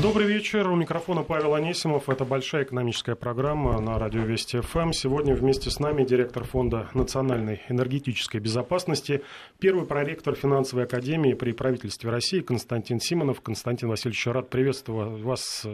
Добрый вечер. У микрофона Павел Анисимов. Это большая экономическая программа на радио Вести ФМ. Сегодня вместе с нами директор Фонда национальной энергетической безопасности, первый проректор финансовой академии при правительстве России Константин Симонов. Константин Васильевич, рад приветствовать вас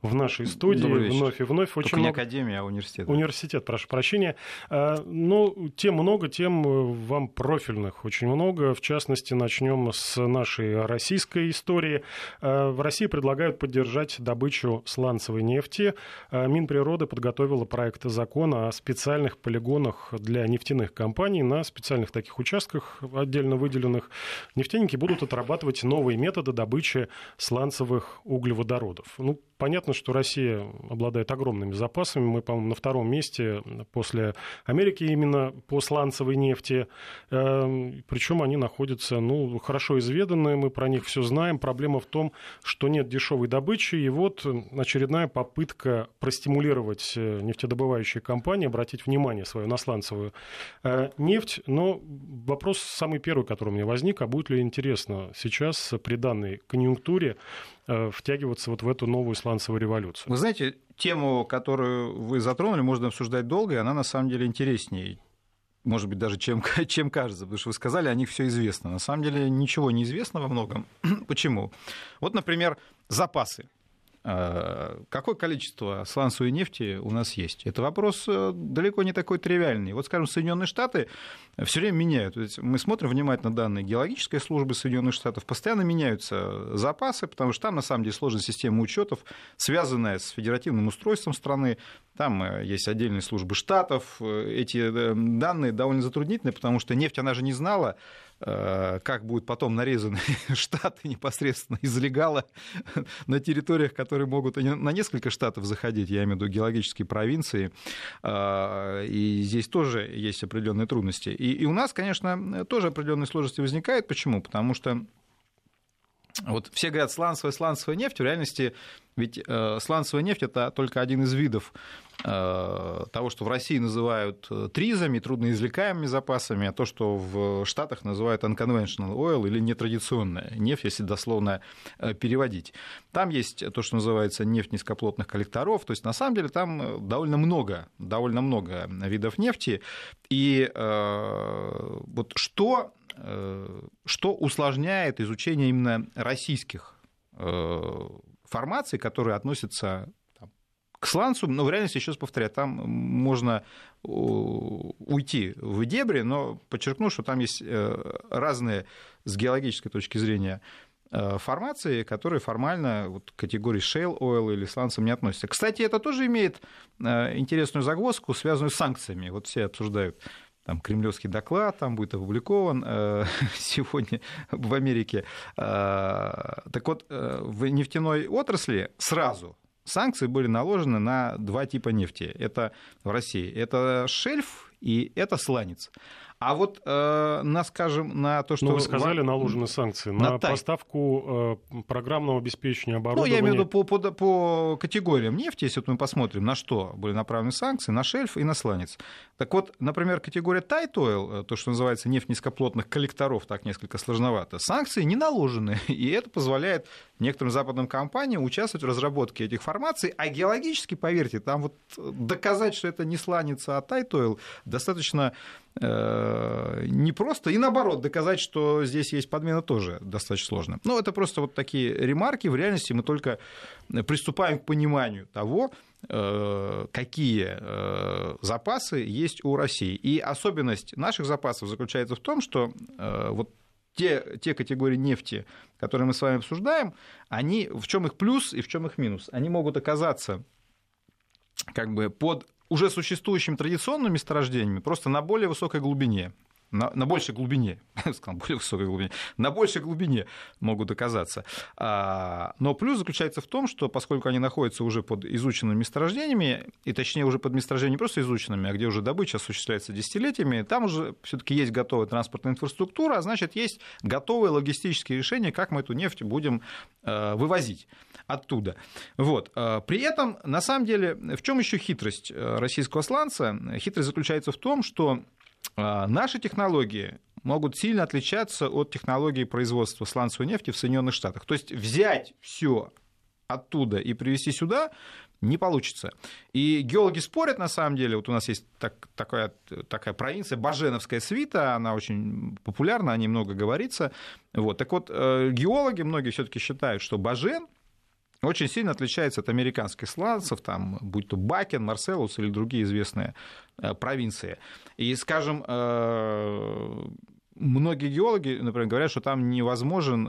в нашей студии вновь и вновь. Очень Только много... не академия, а университет. Университет, прошу прощения. А, ну, тем много, тем э, вам профильных очень много. В частности, начнем с нашей российской истории. А, в России предлагают поддержать добычу сланцевой нефти. А, Минприроды подготовила проект закона о специальных полигонах для нефтяных компаний. На специальных таких участках, отдельно выделенных, нефтяники будут отрабатывать новые методы добычи сланцевых углеводородов. Ну, понятно, что Россия обладает огромными запасами. Мы, по-моему, на втором месте после Америки именно по сланцевой нефти. Эм, Причем они находятся, ну, хорошо изведанные, мы про них все знаем. Проблема в том, что нет дешевой добычи. И вот очередная попытка простимулировать э, нефтедобывающие компании, обратить внимание свое на сланцевую э, нефть. Но вопрос самый первый, который у меня возник, а будет ли интересно сейчас при данной конъюнктуре Э, втягиваться вот в эту новую сланцевую революцию. Вы знаете, тему, которую вы затронули, можно обсуждать долго, и она на самом деле интереснее может быть, даже чем, чем кажется, потому что вы сказали, о них все известно. На самом деле ничего не известно во многом. Почему? Вот, например, запасы. Э, какое количество сланцевой нефти у нас есть? Это вопрос э, далеко не такой тривиальный. Вот, скажем, Соединенные Штаты все время меняют. Мы смотрим внимательно данные геологической службы Соединенных Штатов, постоянно меняются запасы, потому что там, на самом деле, сложная система учетов, связанная с федеративным устройством страны. Там э, есть отдельные службы штатов. Эти данные довольно затруднительные, потому что нефть, она же не знала, как будут потом нарезаны штаты непосредственно из легала на территориях, которые могут на несколько штатов заходить, я имею в виду геологические провинции, э, и здесь тоже есть определенные трудности. И у нас, конечно, тоже определенные сложности возникают. Почему? Потому что вот все говорят сланцевая, сланцевая нефть, в реальности ведь э, сланцевая нефть это только один из видов э, того, что в России называют э, тризами, трудноизвлекаемыми запасами, а то, что в Штатах называют unconventional oil или нетрадиционная нефть, если дословно э, переводить. Там есть то, что называется нефть низкоплотных коллекторов, то есть на самом деле там довольно много, довольно много видов нефти. И э, вот что, э, что усложняет изучение именно российских э, формаций, которые относятся к сланцу, но в реальности, еще раз повторяю, там можно уйти в дебри, но подчеркну, что там есть э, разные с геологической точки зрения э, формации, которые формально вот, к категории shale oil или сланцем не относятся. Кстати, это тоже имеет интересную загвоздку, связанную с санкциями. Вот все обсуждают там кремлевский доклад там будет опубликован э, сегодня в Америке. Э, так вот, э, в нефтяной отрасли сразу санкции были наложены на два типа нефти. Это в России. Это шельф и это сланец. А вот э, на, скажем, на то, что... Ну, вы сказали, наложены санкции на, на поставку э, программного обеспечения оборудования. Ну, я имею в виду по, по, по категориям нефти, если вот мы посмотрим, на что были направлены санкции, на шельф и на сланец. Так вот, например, категория tight oil, э, то, что называется нефть низкоплотных коллекторов, так несколько сложновато, санкции не наложены, и это позволяет некоторым западным компаниям участвовать в разработке этих формаций, а геологически, поверьте, там вот доказать, что это не сланец, а tight oil, достаточно Э, непросто. И наоборот, доказать, что здесь есть подмена, тоже достаточно сложно. Но это просто вот такие ремарки. В реальности мы только приступаем к пониманию того, э, какие э, запасы есть у России. И особенность наших запасов заключается в том, что вот те, те категории нефти, которые мы с вами обсуждаем, они, в чем их плюс и в чем их минус? Они могут оказаться как бы под уже существующими традиционными месторождениями, просто на более высокой глубине. На, на большей глубине, сказал, более высокой глубине, на большей глубине могут оказаться. А, но плюс заключается в том, что поскольку они находятся уже под изученными месторождениями, и точнее уже под месторождениями просто изученными, а где уже добыча осуществляется десятилетиями, там уже все-таки есть готовая транспортная инфраструктура, а значит, есть готовые логистические решения, как мы эту нефть будем э, вывозить оттуда. Вот. А, при этом, на самом деле, в чем еще хитрость э, российского сланца? Хитрость заключается в том, что а, наши технологии могут сильно отличаться от технологий производства сланцевой нефти в Соединенных Штатах. То есть взять все оттуда и привезти сюда, не получится. И геологи спорят, на самом деле, вот у нас есть так, такая, такая провинция, Баженовская свита, она очень популярна, о ней много говорится. Вот. Так вот, э, геологи многие все-таки считают, что Бажен очень сильно отличается от американских сланцев, там, будь то Бакен, Марселус или другие известные э, провинции. И, скажем, э, многие геологи, например, говорят, что там невозможен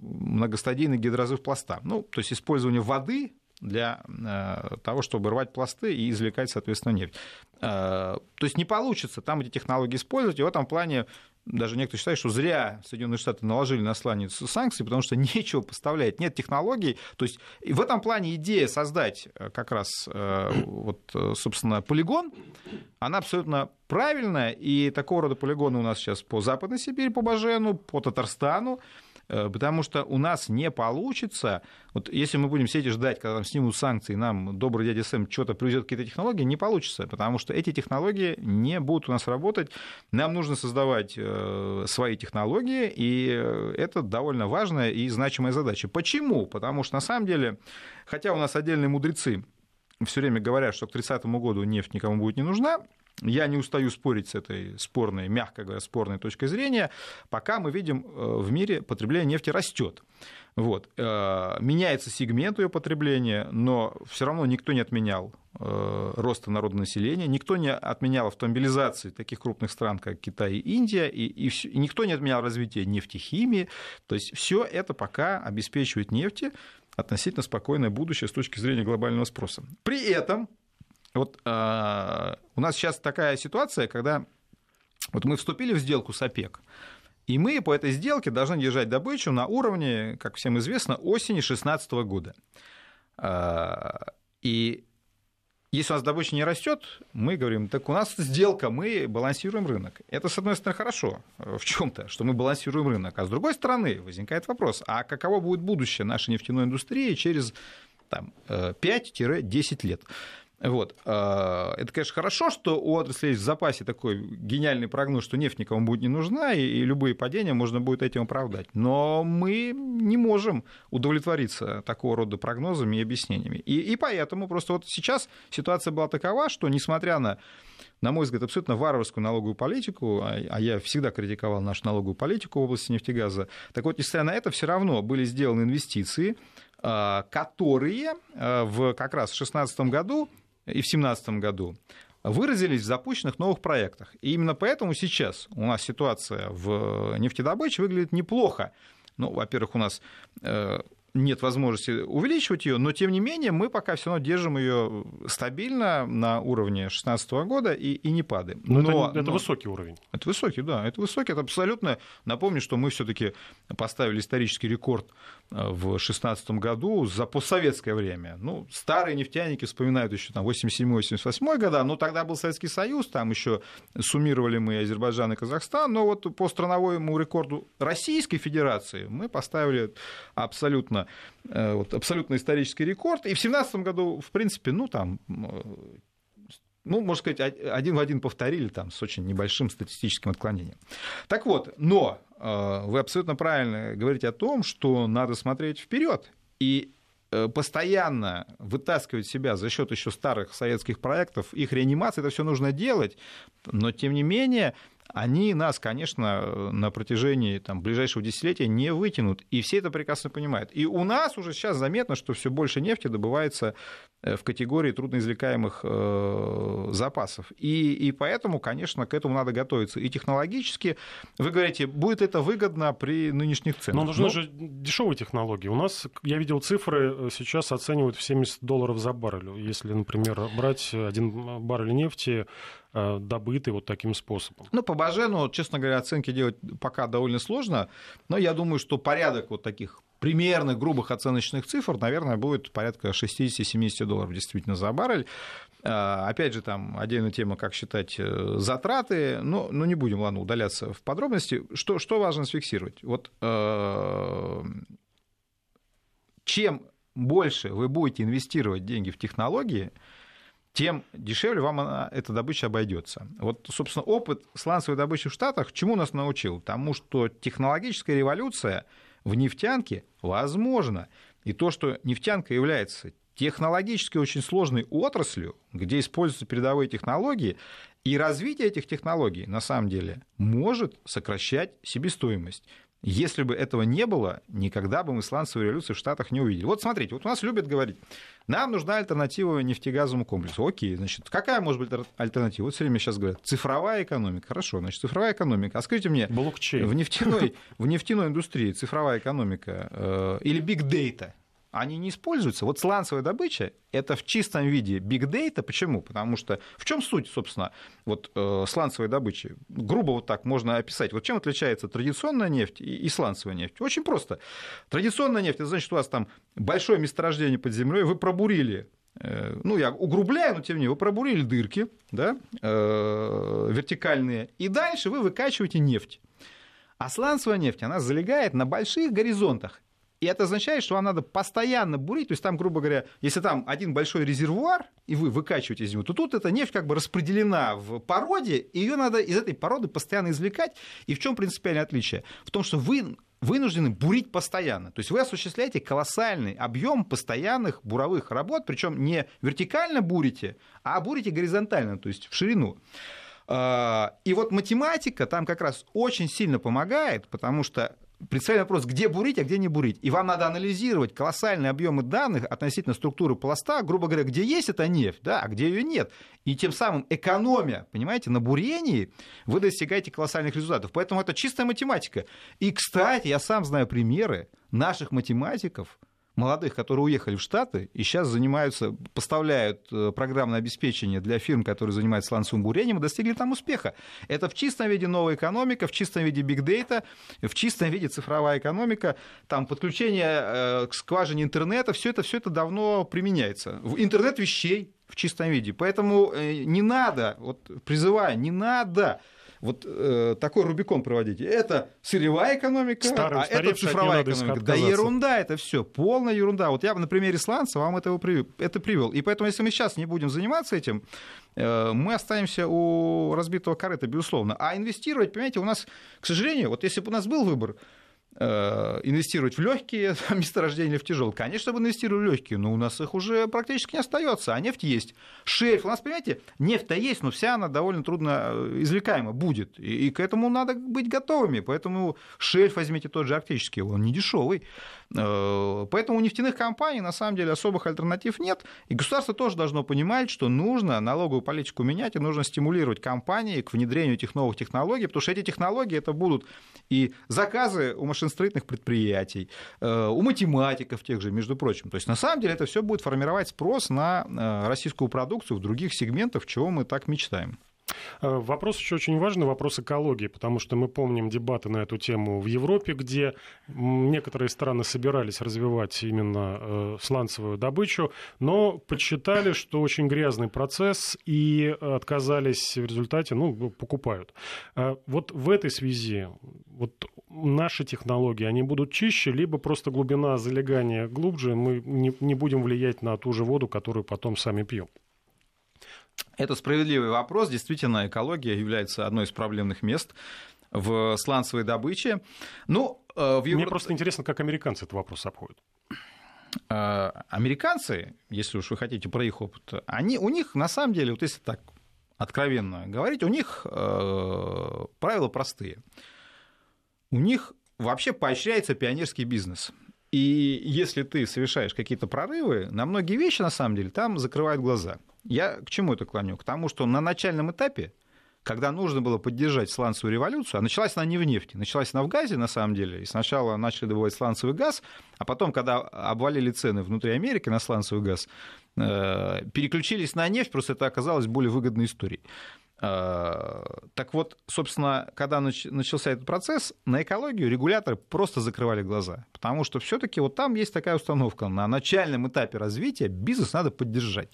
многостадийный гидрозыв пласта. Ну, то есть использование воды для э, того, чтобы рвать пласты и извлекать, соответственно, нефть. Э, то есть не получится там эти технологии использовать, и в этом плане даже некоторые считают, что зря Соединенные Штаты наложили на сланец санкции, потому что нечего поставлять, нет технологий. То есть в этом плане идея создать э, как раз вот, собственно, полигон, она абсолютно правильная, и такого рода полигоны у нас сейчас по Западной Сибири, по Бажену, по Татарстану, Э, потому что у нас не получится, вот если мы будем сидеть и ждать, когда там снимут санкции, нам добрый дядя Сэм что-то привезет какие-то технологии, не получится, потому что эти технологии не будут у нас работать. Нам нужно создавать э, свои технологии, и э, это довольно важная и значимая задача. Почему? Потому что на самом деле, хотя у нас отдельные мудрецы все время говорят, что к 30 году нефть никому будет не нужна, я не устаю спорить с этой спорной, мягко говоря, спорной точкой зрения, пока мы видим э, в мире потребление нефти растет. Вот. Э, меняется сегмент ее потребления, но все равно никто не отменял э, роста народного населения, никто не отменял автомобилизации таких крупных стран, как Китай и Индия, и, и, и никто не отменял развитие нефтехимии. То есть все это пока обеспечивает нефти относительно спокойное будущее с точки зрения глобального спроса. При этом вот э, у нас сейчас такая ситуация, когда вот мы вступили в сделку с ОПЕК, и мы по этой сделке должны держать добычу на уровне, как всем известно, осени 2016 года. Э, и если у нас добыча не растет, мы говорим, так у нас сделка, мы балансируем рынок. Это, с одной стороны, хорошо в чем-то, что мы балансируем рынок. А с другой стороны, возникает вопрос, а каково будет будущее нашей нефтяной индустрии через там, 5-10 э, лет? Вот. А, это, конечно, хорошо, что у отрасли есть в запасе такой гениальный прогноз, что нефть никому будет не нужна, и любые падения можно будет этим оправдать. Но мы не можем удовлетвориться такого рода прогнозами и объяснениями. И, и поэтому просто вот сейчас ситуация была такова, что несмотря на на мой взгляд, абсолютно варварскую налоговую политику, а, а я всегда критиковал нашу налоговую политику в области нефтегаза, так вот, несмотря на это, все равно были сделаны инвестиции, а, которые в как раз в 2016 году и в 2017 году выразились в запущенных новых проектах. И именно поэтому сейчас у нас ситуация в нефтедобыче выглядит неплохо. Ну, во-первых, у нас э, нет возможности увеличивать ее, но тем не менее мы пока все равно держим ее стабильно на уровне 2016 года и, и не падаем. Но, но это, это но, высокий уровень. Это высокий, да, это высокий, это абсолютно. Напомню, что мы все-таки поставили исторический рекорд э, в 2016 году за постсоветское время. Ну, старые нефтяники вспоминают еще там 87-88 года, но тогда был Советский Союз, там еще суммировали мы Азербайджан и Казахстан, но вот по страновому рекорду Российской Федерации мы поставили абсолютно Э, вот, абсолютно исторический рекорд. И в 2017 году, в принципе, ну, там, э, ну, можно сказать, один в один повторили там с очень небольшим статистическим отклонением. Так вот, но э, вы абсолютно правильно говорите о том, что надо смотреть вперед и постоянно вытаскивать себя за счет еще старых советских проектов, их реанимации, это все нужно делать, но тем не менее они нас, конечно, на протяжении там, ближайшего десятилетия не вытянут. И все это прекрасно понимают. И у нас уже сейчас заметно, что все больше нефти добывается э, в категории трудноизвлекаемых э, запасов. И, и поэтому, конечно, к этому надо готовиться. И технологически, вы говорите, будет это выгодно при нынешних ценах. Но нужны Но... же дешевые технологии. У нас, я видел цифры, э, сейчас оценивают в 70 долларов за баррель. Если, например, брать один баррель нефти добыты вот таким способом. Ну, по Бажену, честно говоря, оценки делать пока довольно сложно, но я думаю, что порядок вот таких примерных грубых оценочных цифр, наверное, будет порядка 60-70 долларов действительно за баррель. Э, опять же, там отдельная тема, как считать э, затраты, но, но не будем, ладно, удаляться в подробности. Что, что важно сфиксировать? Вот чем больше вы будете инвестировать деньги в технологии, тем дешевле вам она, эта добыча обойдется. Вот, собственно, опыт сланцевой добычи в Штатах чему нас научил? Тому, что технологическая революция в нефтянке возможна. и то, что нефтянка является технологически очень сложной отраслью, где используются передовые технологии, и развитие этих технологий, на самом деле, может сокращать себестоимость. Если бы этого не было, никогда бы мы сланцевую революцию в Штатах не увидели. Вот смотрите, вот у нас любят говорить, нам нужна альтернатива нефтегазовому комплексу. Окей, значит, какая может быть альтернатива? Вот все время сейчас говорят, цифровая экономика. Хорошо, значит, цифровая экономика. А скажите мне, Блокчейн. в нефтяной, в нефтяной индустрии цифровая экономика э, или big data – они не используются. Вот сланцевая добыча – это в чистом виде data. Почему? Потому что в чем суть, собственно, вот э, сланцевой добычи? Грубо вот так можно описать. Вот чем отличается традиционная нефть и, и сланцевая нефть? Очень просто. Традиционная нефть – это значит, у вас там большое месторождение под землей, вы пробурили э, ну, я угрубляю, но тем не менее, вы пробурили дырки да, э, вертикальные, и дальше вы выкачиваете нефть. А сланцевая нефть, она залегает на больших горизонтах. И это означает, что вам надо постоянно бурить. То есть там, грубо говоря, если там один большой резервуар, и вы выкачиваете из него, то тут эта нефть как бы распределена в породе, и ее надо из этой породы постоянно извлекать. И в чем принципиальное отличие? В том, что вы вынуждены бурить постоянно. То есть вы осуществляете колоссальный объем постоянных буровых работ, причем не вертикально бурите, а бурите горизонтально, то есть в ширину. А, и вот математика там как раз очень сильно помогает, потому что представим вопрос, где бурить, а где не бурить. И вам надо анализировать колоссальные объемы данных относительно структуры пласта, грубо говоря, где есть эта нефть, да, а где ее нет. И тем самым экономия, понимаете, на бурении вы достигаете колоссальных результатов. Поэтому это чистая математика. И, кстати, я сам знаю примеры наших математиков, молодых, которые уехали в Штаты и сейчас занимаются, поставляют э, программное обеспечение для фирм, которые занимаются сланцевым бурением, достигли там успеха. Это в чистом виде новая экономика, в чистом виде data, в чистом виде цифровая экономика, там подключение э, к скважине интернета, все это, все это давно применяется. Интернет вещей в чистом виде. Поэтому э, не надо, вот призываю, не надо вот э, такой Рубикон проводите. Это сырьевая экономика, Старый, а это цифровая экономика. Да ерунда это все, полная ерунда. Вот я на примере сланца вам этого это привел. И поэтому, если мы сейчас не будем заниматься этим, э, мы останемся у разбитого корыта, безусловно. А инвестировать, понимаете, у нас, к сожалению, вот если бы у нас был выбор, инвестировать в легкие месторождения или в тяжелые. Конечно, мы инвестируем в легкие, но у нас их уже практически не остается, а нефть есть. Шельф, у нас, понимаете, нефть-то есть, но вся она довольно трудно э, извлекаема будет. И, и к этому надо быть готовыми. Поэтому шельф возьмите тот же арктический, он не дешевый. Э, поэтому у нефтяных компаний на самом деле особых альтернатив нет. И государство тоже должно понимать, что нужно налоговую политику менять, и нужно стимулировать компании к внедрению этих новых технологий, потому что эти технологии это будут и заказы у машиностроительных предприятий, э, у математиков тех же, между прочим. То есть на самом деле это все будет формировать спрос на э, российскую продукцию в других сегментах, чего мы так мечтаем. Э, вопрос еще очень важный, вопрос экологии, потому что мы помним дебаты на эту тему в Европе, где некоторые страны собирались развивать именно э, сланцевую добычу, но подсчитали, что очень грязный процесс и отказались в результате, ну, покупают. Э, вот в этой связи вот наши технологии, они будут чище, либо просто глубина залегания глубже, мы не, не будем влиять на ту же воду, которую потом сами пьем. Это справедливый вопрос. Действительно, экология является одной из проблемных мест в сланцевой добыче. Ну, э, в Евро... Мне просто интересно, как американцы этот вопрос обходят. Э, американцы, если уж вы хотите про их опыт, они, у них на самом деле, вот если так откровенно говорить, у них э, правила простые. У них вообще поощряется пионерский бизнес. И если ты совершаешь какие-то прорывы, на многие вещи, на самом деле, там закрывают глаза. Я к чему это клоню? К тому, что на начальном этапе, когда нужно было поддержать сланцевую революцию, а началась она не в нефти, началась она в газе, на самом деле, и сначала начали добывать сланцевый газ, а потом, когда обвалили цены внутри Америки на сланцевый газ, э, переключились на нефть, просто это оказалось более выгодной историей. Э, так вот, собственно, когда начался этот процесс, на экологию регуляторы просто закрывали глаза, потому что все-таки вот там есть такая установка, на начальном этапе развития бизнес надо поддержать.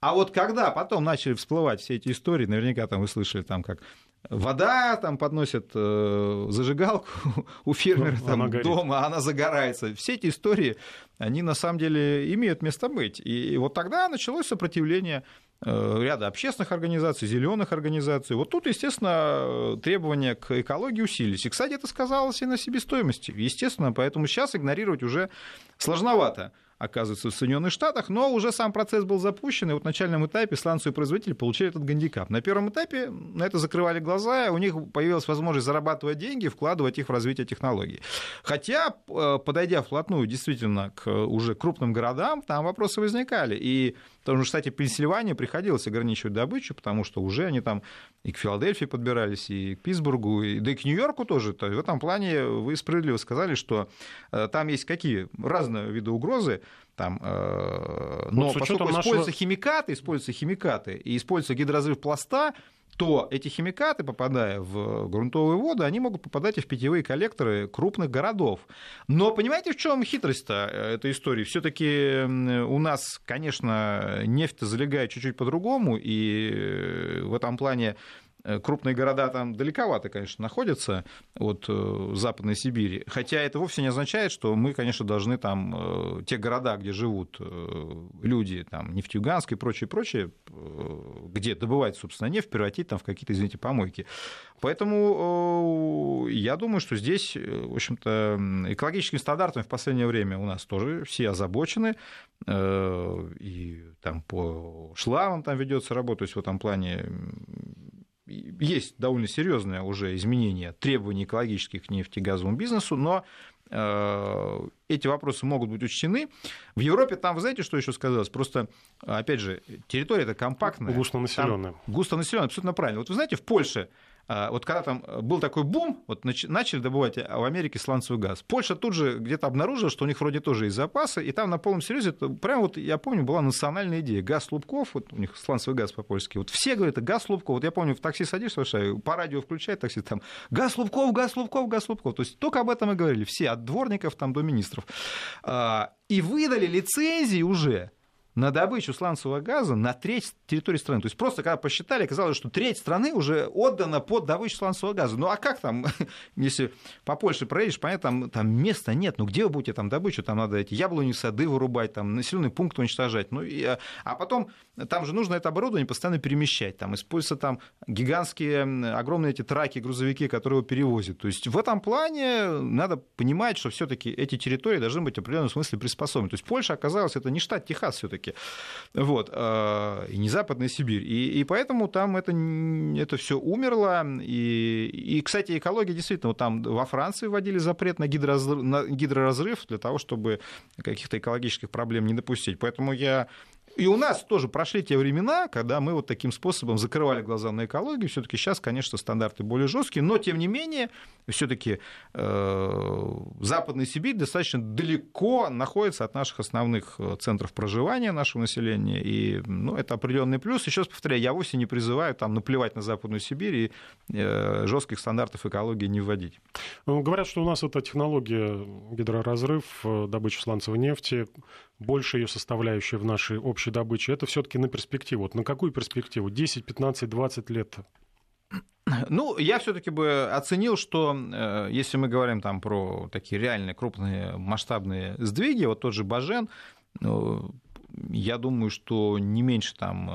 А вот когда потом начали всплывать все эти истории, наверняка там вы слышали, там как вода, там подносят э, зажигалку у фермера ну, там, дома, она загорается. Все эти истории, они на самом деле имеют место быть. И, и вот тогда началось сопротивление ряда общественных организаций, зеленых организаций. Вот тут, естественно, требования к экологии усилились. И, кстати, это сказалось и на себестоимости. Естественно, поэтому сейчас игнорировать уже сложновато оказывается, в Соединенных Штатах, но уже сам процесс был запущен, и вот на начальном этапе сланцевые производители получили этот гандикап. На первом этапе на это закрывали глаза, и у них появилась возможность зарабатывать деньги, вкладывать их в развитие технологий. Хотя, э, подойдя вплотную действительно к уже крупным городам, там вопросы возникали. И в том же штате Пенсильвания приходилось ограничивать добычу, потому что уже они там и к Филадельфии подбирались, и к Питтсбургу, и, да и к Нью-Йорку тоже. То есть в этом плане вы справедливо сказали, что э, там есть какие разные виды угрозы, там, э, но вот поскольку нашего... используются химикаты, используются химикаты и используется гидроразрыв пласта, то эти химикаты, попадая в грунтовые воды, они могут попадать и в питьевые коллекторы крупных городов. Но понимаете, в чем хитрость-то э, этой истории? Все-таки у нас, конечно, нефть залегает чуть-чуть по-другому, и в этом плане Э, крупные города там далековато, конечно, находятся от э, Западной Сибири. Хотя это вовсе не означает, что мы, конечно, должны там э, те города, где живут люди, там, Нефтьюганск и прочее, прочее, где добывают, собственно, нефть, превратить там в какие-то, извините, помойки. Поэтому я думаю, что здесь, в общем-то, экологическим стандартами в последнее время у нас тоже все озабочены. И там по шлавам там ведется работа, то есть в этом плане есть довольно серьезное уже изменение требований экологических к нефтегазовому бизнесу, но э, эти вопросы могут быть учтены. В Европе там, вы знаете, что еще сказалось? Просто, опять же, территория это компактная. Густонаселенная. Густонаселенная, абсолютно правильно. Вот вы знаете, в Польше вот когда там был такой бум, вот начали добывать в Америке сланцевый газ, Польша тут же где-то обнаружила, что у них вроде тоже есть запасы, и там на полном серьезе, прямо вот я помню, была национальная идея, газ Лубков, вот у них сланцевый газ по-польски, вот все говорят, газ Лубков, вот я помню, в такси садишься, по радио включает такси, там, газ Лубков, газ Лубков, газ Лубков, то есть только об этом и говорили. Все, от дворников там до министров. А, и выдали лицензии уже на добычу сланцевого газа на треть территории страны. То есть просто когда посчитали, оказалось, что треть страны уже отдана под добычу сланцевого газа. Ну а как там, если по Польше проедешь, понятно, там, там места нет. Ну где вы будете там добычу? Там надо эти яблони, сады вырубать, там населенный пункт уничтожать. Ну, и, а, а потом там же нужно это оборудование постоянно перемещать. Там используются там гигантские, огромные эти траки, грузовики, которые его перевозят. То есть в этом плане надо понимать, что все-таки эти территории должны быть в определенном смысле приспособлены. То есть Польша оказалась, это не штат Техас все-таки все-таки. Вот. А, и не Западная Сибирь. И, и поэтому там это, это все умерло. И, и, кстати, экология действительно, вот там во Франции вводили запрет на гидроразрыв, на гидроразрыв для того, чтобы каких-то экологических проблем не допустить. Поэтому я и у нас тоже прошли те времена, когда мы вот таким способом закрывали глаза на экологию. Все-таки сейчас, конечно, стандарты более жесткие, но тем не менее, все-таки э, Западная Сибирь достаточно далеко находится от наших основных э, центров проживания нашего населения. И ну, это определенный плюс. Еще раз повторяю, я вовсе не призываю там наплевать на Западную Сибирь и э, жестких стандартов экологии не вводить. Говорят, что у нас эта технология гидроразрыв, э, добыча сланцевой нефти большая ее составляющая в нашей общей добыче, это все-таки на перспективу. Вот на какую перспективу? 10, 15, 20 лет? Ну, я все-таки бы оценил, что э, если мы говорим там про такие реальные крупные масштабные сдвиги, вот тот же Бажен, ну, я думаю, что не меньше там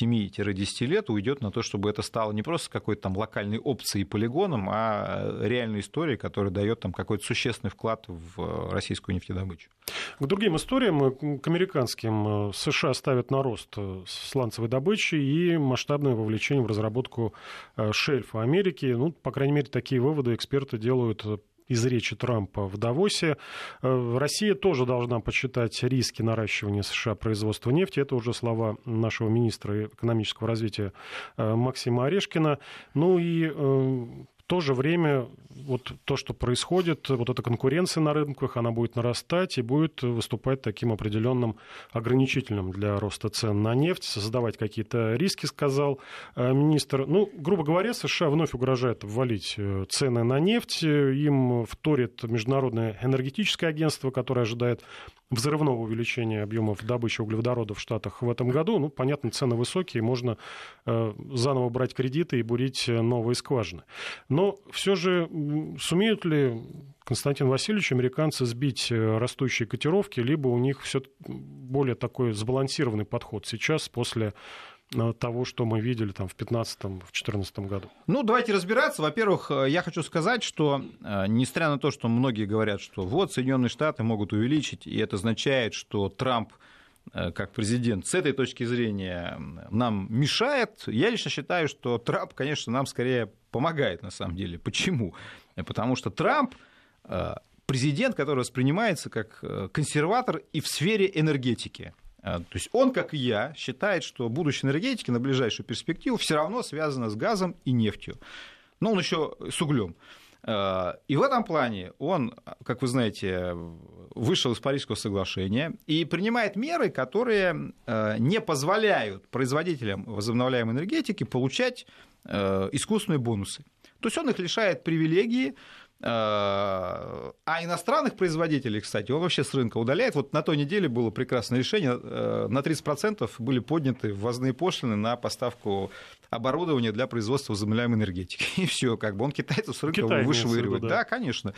7-10 лет уйдет на то, чтобы это стало не просто какой-то там локальной опцией и полигоном, а реальной историей, которая дает там какой-то существенный вклад в российскую нефтедобычу. К другим историям, к американским, США ставят на рост сланцевой добычи и масштабное вовлечение в разработку э, шельфа Америки. Ну, по крайней мере, такие выводы эксперты делают из речи Трампа в Давосе. Э, Россия тоже должна почитать риски наращивания США производства нефти. Это уже слова нашего министра экономического развития э, Максима Орешкина. Ну и э, то же время вот то, что происходит, вот эта конкуренция на рынках, она будет нарастать и будет выступать таким определенным ограничительным для роста цен на нефть, создавать какие-то риски, сказал э, министр. Ну, грубо говоря, США вновь угрожает ввалить э, цены на нефть. Им вторит Международное энергетическое агентство, которое ожидает взрывного увеличения объемов добычи углеводородов в Штатах в этом году. Ну, понятно, цены высокие, можно э, заново брать кредиты и бурить новые скважины. Но все же сумеют ли Константин Васильевич, американцы сбить э, растущие котировки, либо у них все более такой сбалансированный подход сейчас после того, что мы видели там в 2015-2014 году? Ну, давайте разбираться. Во-первых, э, я хочу сказать, что несмотря на то, что многие говорят, что вот Соединенные Штаты могут увеличить, и это означает, что Трамп как президент с этой точки зрения нам мешает, я лично считаю, что Трамп, конечно, нам скорее помогает на самом деле. Почему? Потому что Трамп Э, президент, который воспринимается как э, консерватор и в сфере энергетики. Э, то есть он, как и я, считает, что будущее энергетики на ближайшую перспективу все равно связано с газом и нефтью. Но он еще с углем. И в этом плане он, как вы знаете, вышел из Парижского соглашения и принимает меры, которые не позволяют производителям возобновляемой энергетики получать искусственные бонусы. То есть он их лишает привилегии, а иностранных производителей, кстати, он вообще с рынка удаляет. Вот на той неделе было прекрасное решение. Э, на 30% были подняты ввозные пошлины на поставку оборудования для производства возобновляемой энергетики. И все, как бы он китайцев с рынка Китай вышвыривает. да. да, конечно.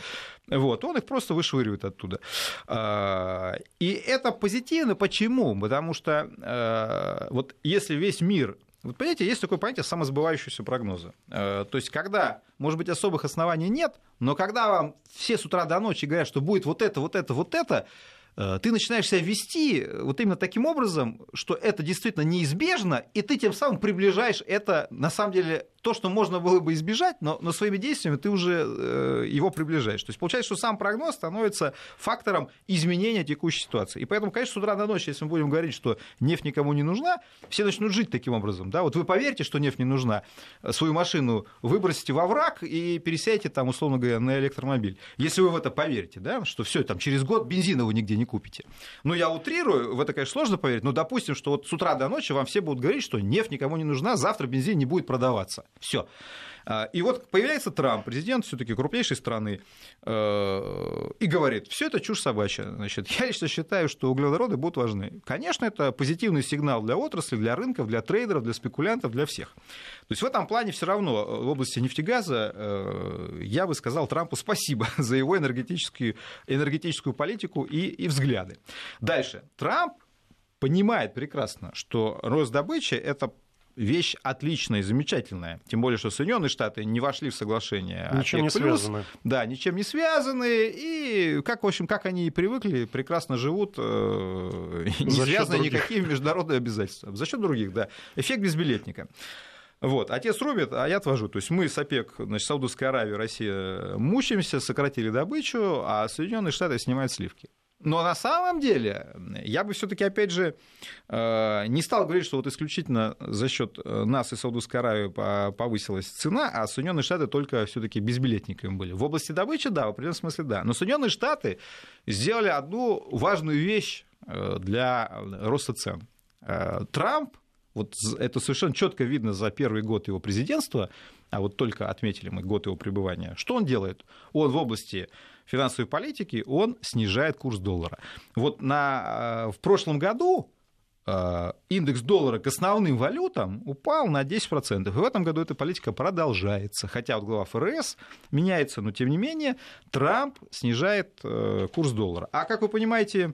Вот, он их просто вышвыривает оттуда. А, и это позитивно. Почему? Потому что э, вот если весь мир вот понимаете, есть такое понятие самосбывающегося прогноза. Э, то есть, когда, может быть, особых оснований нет, но когда вам все с утра до ночи говорят, что будет вот это, вот это, вот это, Э, ты начинаешь себя вести э, вот именно таким образом, что это действительно неизбежно, и ты тем самым приближаешь это, на самом деле, то, что можно было бы избежать, но, но своими действиями ты уже э, его приближаешь. То есть получается, что сам прогноз становится фактором изменения текущей ситуации. И поэтому, конечно, с утра до ночи, если мы будем говорить, что нефть никому не нужна, все начнут жить таким образом. Да? Вот вы поверьте, что нефть не нужна, свою машину выбросите во враг и пересядете там, условно говоря, на электромобиль. Если вы в это поверите, да, что все, там через год бензина вы нигде не купите. Ну, я утрирую, в это, конечно, сложно поверить, но допустим, что вот с утра до ночи вам все будут говорить, что нефть никому не нужна, завтра бензин не будет продаваться. Все. А, и вот появляется Трамп, президент все-таки крупнейшей страны, э, и говорит, все это чушь собачья. Значит, я лично считаю, что углеводороды будут важны. Конечно, это позитивный сигнал для отрасли, для рынков, для трейдеров, для спекулянтов, для всех. То есть в этом плане все равно в области нефтегаза э, я бы сказал Трампу спасибо за его энергетическую, энергетическую политику и, и взгляды. Дальше. Трамп понимает прекрасно, что рост добычи – это вещь отличная и замечательная. Тем более, что Соединенные Штаты не вошли в соглашение ничем ОПЕК+. не связаны. Да, ничем не связаны. И, как, в общем, как они и привыкли, прекрасно живут, э, не связаны никакими международными обязательствами. За счет других, да. Эффект безбилетника. Вот. Отец рубит, а я отвожу. То есть мы с ОПЕК, значит, Саудовская Аравия, Россия мучаемся, сократили добычу, а Соединенные Штаты снимают сливки. Но на самом деле я бы все-таки, опять же, э, не стал говорить, что вот исключительно за счет э, нас и Саудовской Аравии повысилась цена, а Соединенные Штаты только все-таки безбилетниками были. В области добычи, да, в определенном смысле, да. Но Соединенные Штаты сделали одну важную вещь э, для роста цен. Трамп, вот это совершенно четко видно за первый год его президентства, а вот только отметили мы год его пребывания. Что он делает? Он в области финансовой политики, он снижает курс доллара. Вот на, э, в прошлом году э, индекс доллара к основным валютам упал на 10%. И в этом году эта политика продолжается. Хотя вот глава ФРС меняется, но тем не менее Трамп снижает э, курс доллара. А как вы понимаете,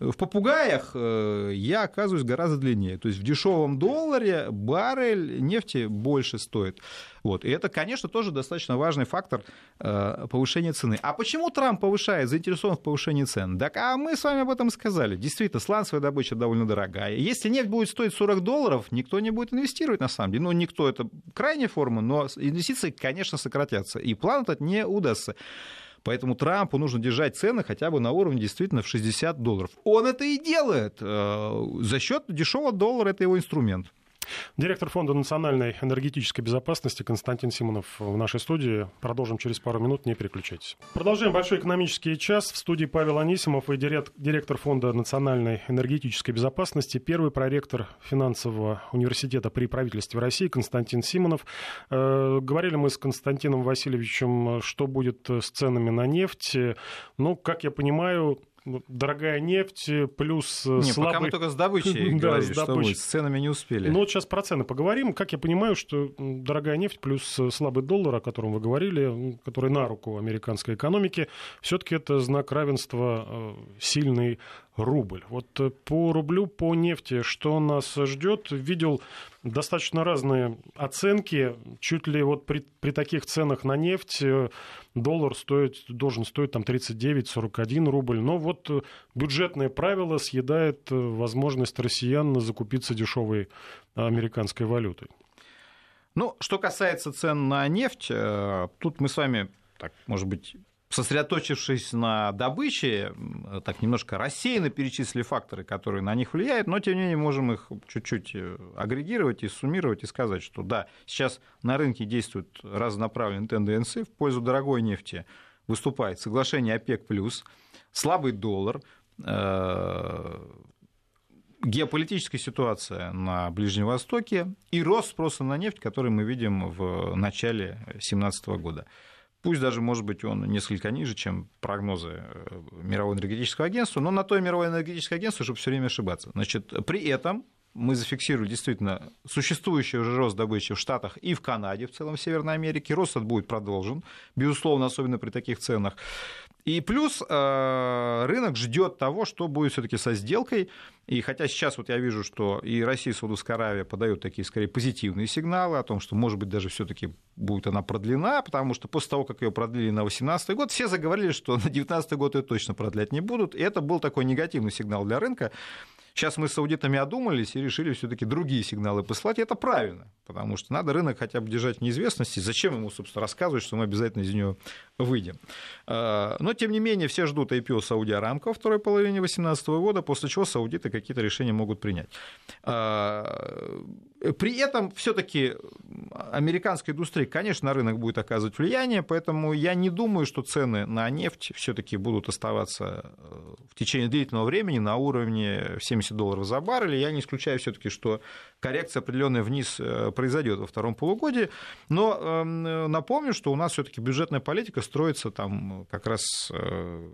в попугаях я оказываюсь гораздо длиннее. То есть в дешевом долларе баррель нефти больше стоит. Вот. И это, конечно, тоже достаточно важный фактор э, повышения цены. А почему Трамп повышает, заинтересован в повышении цен? Так а мы с вами об этом сказали. Действительно, сланцевая добыча довольно дорогая. Если нефть будет стоить 40 долларов, никто не будет инвестировать на самом деле. Ну, никто, это крайняя форма, но инвестиции, конечно, сократятся. И план этот не удастся. Поэтому Трампу нужно держать цены хотя бы на уровне действительно в 60 долларов. Он это и делает. Э, за счет дешевого доллара это его инструмент. Директор Фонда национальной энергетической безопасности Константин Симонов в нашей студии. Продолжим через пару минут, не переключайтесь. Продолжаем большой экономический час. В студии Павел Анисимов и директор Фонда национальной энергетической безопасности, первый проректор финансового университета при правительстве России Константин Симонов. Э, говорили мы с Константином Васильевичем, что будет с ценами на нефть. Ну, как я понимаю, дорогая нефть плюс не, слабый... пока мы только с добычей да, говорили, с, добычей. С ценами не успели. Ну вот сейчас про цены поговорим. Как я понимаю, что дорогая нефть плюс слабый доллар, о котором вы говорили, который на руку американской экономике, все-таки это знак равенства э, сильный рубль. Вот э, по рублю, по нефти, что нас ждет? Видел достаточно разные оценки. Чуть ли вот при, при таких ценах на нефть э, доллар стоит, должен стоить там 39-41 рубль. Но вот э, бюджетное правило съедает возможность россиян закупиться дешевой американской валютой. Ну, что касается цен на нефть, тут мы с вами, так, может быть, сосредоточившись на добыче, так немножко рассеянно перечислили факторы, которые на них влияют, но тем не менее можем их чуть-чуть э, агрегировать и суммировать и сказать, что да, сейчас на рынке действуют разнонаправленные тенденции в пользу дорогой нефти. Выступает соглашение ОПЕК+, слабый доллар, э, геополитическая ситуация на Ближнем Востоке и рост спроса на нефть, который мы видим в начале 2017 года. Пусть даже, может быть, он несколько ниже, чем прогнозы э, Мирового энергетического агентства, но на то и Мировое энергетическое агентство, чтобы все время ошибаться. Значит, при этом мы зафиксировали действительно существующий уже рост добычи в Штатах и в Канаде, в целом в Северной Америке. Рост этот будет продолжен, безусловно, особенно при таких ценах. И плюс э, рынок ждет того, что будет все-таки со сделкой. И хотя сейчас вот я вижу, что и Россия, и Саудовская Аравия подают такие скорее позитивные сигналы о том, что, может быть, даже все-таки будет она продлена, потому что после того, как ее продлили на 2018 год, все заговорили, что на 2019 год ее точно продлять не будут. И это был такой негативный сигнал для рынка. Сейчас мы с аудитами одумались и решили все-таки другие сигналы послать, и это правильно, потому что надо рынок хотя бы держать в неизвестности. Зачем ему, собственно, рассказывать, что мы обязательно из нее выйдем? А, но, тем не менее, все ждут IPO Сауди Арамко во второй половине 2018 года, после чего саудиты какие-то решения могут принять. При этом все-таки американская индустрия, конечно, на рынок будет оказывать влияние, поэтому я не думаю, что цены на нефть все-таки будут оставаться э, в течение длительного времени на уровне 70 долларов за баррель. Я не исключаю все-таки, что коррекция определенная вниз э, произойдет во втором полугодии. Но эм, напомню, что у нас все-таки бюджетная политика строится там как раз э,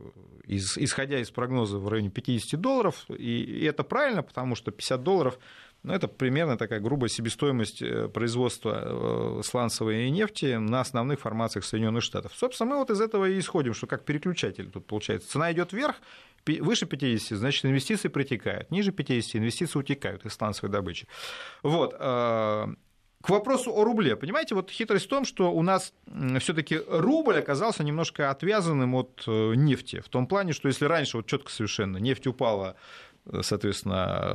исходя из прогноза в районе 50 долларов. И это правильно, потому что 50 долларов ну, это примерно такая грубая себестоимость э, производства э, сланцевой нефти на основных формациях Соединенных Штатов. Собственно, мы вот из этого и исходим, что как переключатель тут получается. Цена идет вверх, выше 50, значит, инвестиции притекают, ниже 50 инвестиции утекают из сланцевой добычи. Вот. Э, к вопросу о рубле. Понимаете, вот хитрость в том, что у нас все-таки рубль оказался немножко отвязанным от нефти. В том плане, что если раньше вот четко совершенно нефть упала соответственно,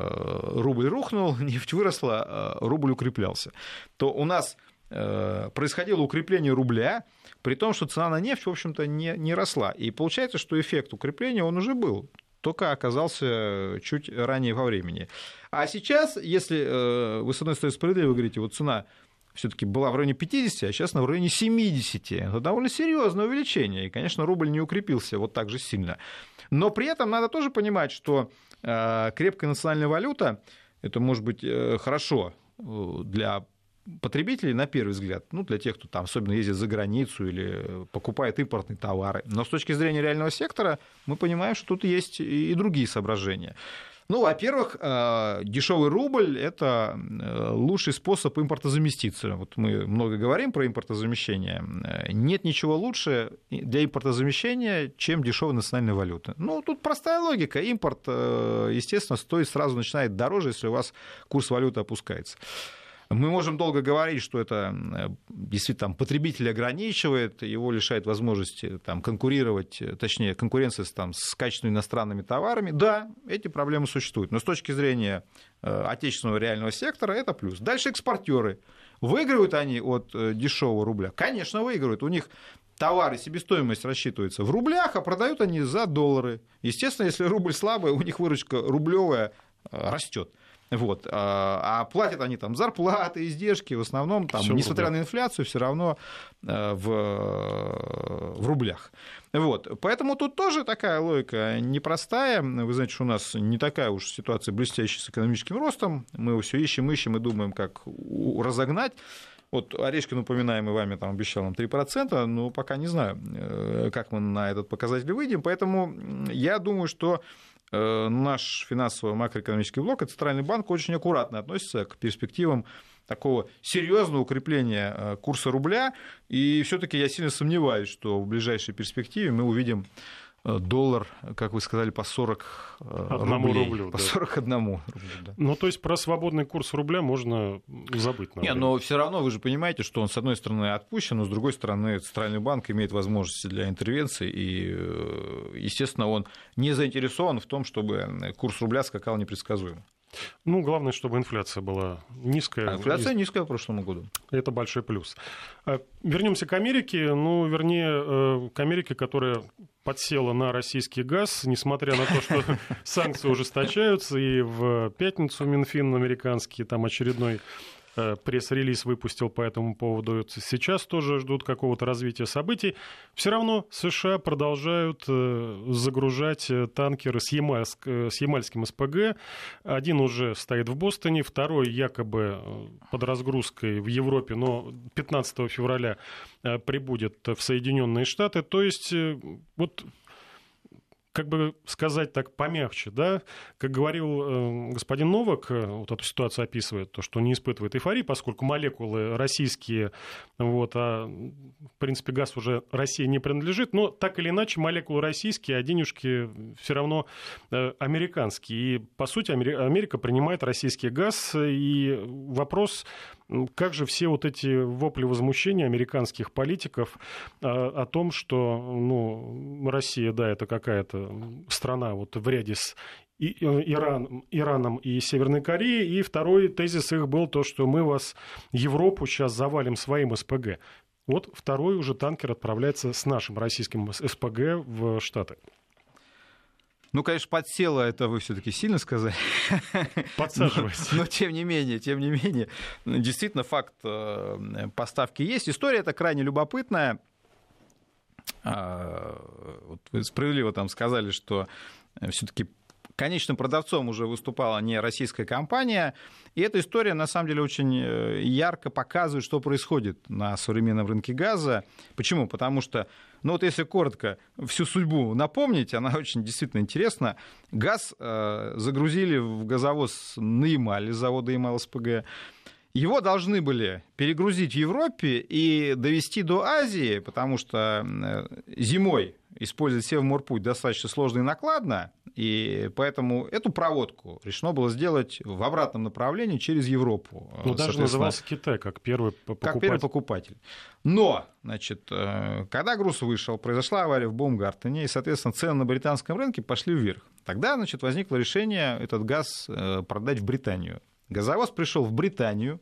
рубль рухнул, нефть выросла, рубль укреплялся, то у нас э, происходило укрепление рубля, при том, что цена на нефть, в общем-то, не, не росла. И получается, что эффект укрепления, он уже был, только оказался чуть ранее во времени. А сейчас, если э, вы, с одной стороны, справедливо говорите, вот цена все-таки была в районе 50, а сейчас на районе 70. Это довольно серьезное увеличение. И, конечно, рубль не укрепился вот так же сильно. Но при этом надо тоже понимать, что э, крепкая национальная валюта это может быть э, хорошо э, для потребителей, на первый взгляд, ну, для тех, кто там особенно ездит за границу или покупает импортные товары. Но с точки зрения реального сектора мы понимаем, что тут есть и другие соображения. Ну, во-первых, э, дешевый рубль – это э, лучший способ импортозаместиться. Вот мы много говорим про импортозамещение. Э, нет ничего лучше для импортозамещения, чем дешевая национальная валюта. Ну, тут простая логика. Импорт, естественно, стоит сразу начинает дороже, если у вас курс валюты опускается. Мы можем долго говорить, что это действительно там, потребитель ограничивает, его лишает возможности там, конкурировать, точнее, конкуренция там, с качественными иностранными товарами. Да, эти проблемы существуют, но с точки зрения э, отечественного реального сектора это плюс. Дальше экспортеры. Выигрывают они от э, дешевого рубля? Конечно, выигрывают. У них товары, себестоимость рассчитывается в рублях, а продают они за доллары. Естественно, если рубль слабый, у них выручка рублевая э, растет. Вот. А, а платят они там зарплаты, издержки, в основном, там, несмотря на инфляцию, все равно э, в, в рублях. Вот. Поэтому тут тоже такая логика непростая. Вы знаете, что у нас не такая уж ситуация блестящая с экономическим ростом. Мы все ищем, ищем и думаем, как разогнать. Вот Орешкин, упоминаемый вами, там обещал нам 3%, но пока не знаю, э, как мы на этот показатель выйдем. Поэтому я думаю, что наш финансово макроэкономический блок, это Центральный банк, очень аккуратно относится к перспективам такого серьезного укрепления э, курса рубля. И все-таки я сильно сомневаюсь, что в ближайшей перспективе мы увидим Э, доллар, как вы сказали, по 40 э, Одному рублей. Рублю, по да. 41 рублю, да. Ну, то есть про свободный курс рубля можно забыть. Нет, но все равно вы же понимаете, что он, с одной стороны, отпущен, но с другой стороны, Центральный банк имеет возможности для интервенции, и, э, естественно, он не заинтересован в том, чтобы курс рубля скакал непредсказуемо. Ну, главное, чтобы инфляция была низкая. А инфляция низкая в прошлом году. Это большой плюс. А, вернемся к Америке, ну, вернее, э, к Америке, которая подсела на российский газ, несмотря на то, что санкции ужесточаются, и в пятницу Минфин американский там очередной пресс-релиз выпустил по этому поводу. Сейчас тоже ждут какого-то развития событий. Все равно США продолжают э, загружать э, танкеры с, Ямальск, с Ямальским СПГ. Один уже стоит в Бостоне, второй якобы под разгрузкой в Европе, но 15 февраля прибудет в Соединенные Штаты. То есть вот как бы сказать так помягче, да, как говорил э, господин Новак, э, вот эту ситуацию описывает, то, что не испытывает эйфории, поскольку молекулы российские, вот, а, в принципе, газ уже России не принадлежит, но так или иначе молекулы российские, а денежки все равно э, американские. И, по сути, Америка принимает российский газ, и вопрос как же все вот эти вопли возмущения американских политиков а, о том, что ну, Россия, да, это какая-то страна вот в ряде с Иран, Ираном и Северной Кореей. И второй тезис их был то, что мы вас, Европу, сейчас завалим своим СПГ. Вот второй уже танкер отправляется с нашим российским СПГ в Штаты. Ну, конечно, подсела, это вы все-таки сильно сказали. Подсаживайся. Но, но тем не менее, тем не менее, действительно факт э, поставки есть. История эта крайне любопытная. А, вот вы справедливо там сказали, что все-таки конечным продавцом уже выступала не российская компания. И эта история, на самом деле, очень э, ярко показывает, что происходит на современном рынке газа. Почему? Потому что, ну вот если коротко всю судьбу напомнить, она очень действительно интересна. Газ э, загрузили в газовоз на Ямале, завода Ямал СПГ. Его должны были перегрузить в Европе и довести до Азии, потому что э, зимой использовать Севморпуть достаточно сложно и накладно, и поэтому эту проводку решено было сделать в обратном направлении через Европу. Ну, даже назывался Китай как первый покупатель. Как первый покупатель. Но, значит, э, когда груз вышел, произошла авария в Бомгартене, и, соответственно, цены на британском рынке пошли вверх. Тогда, значит, возникло решение этот газ э, продать в Британию. Газовоз пришел в Британию,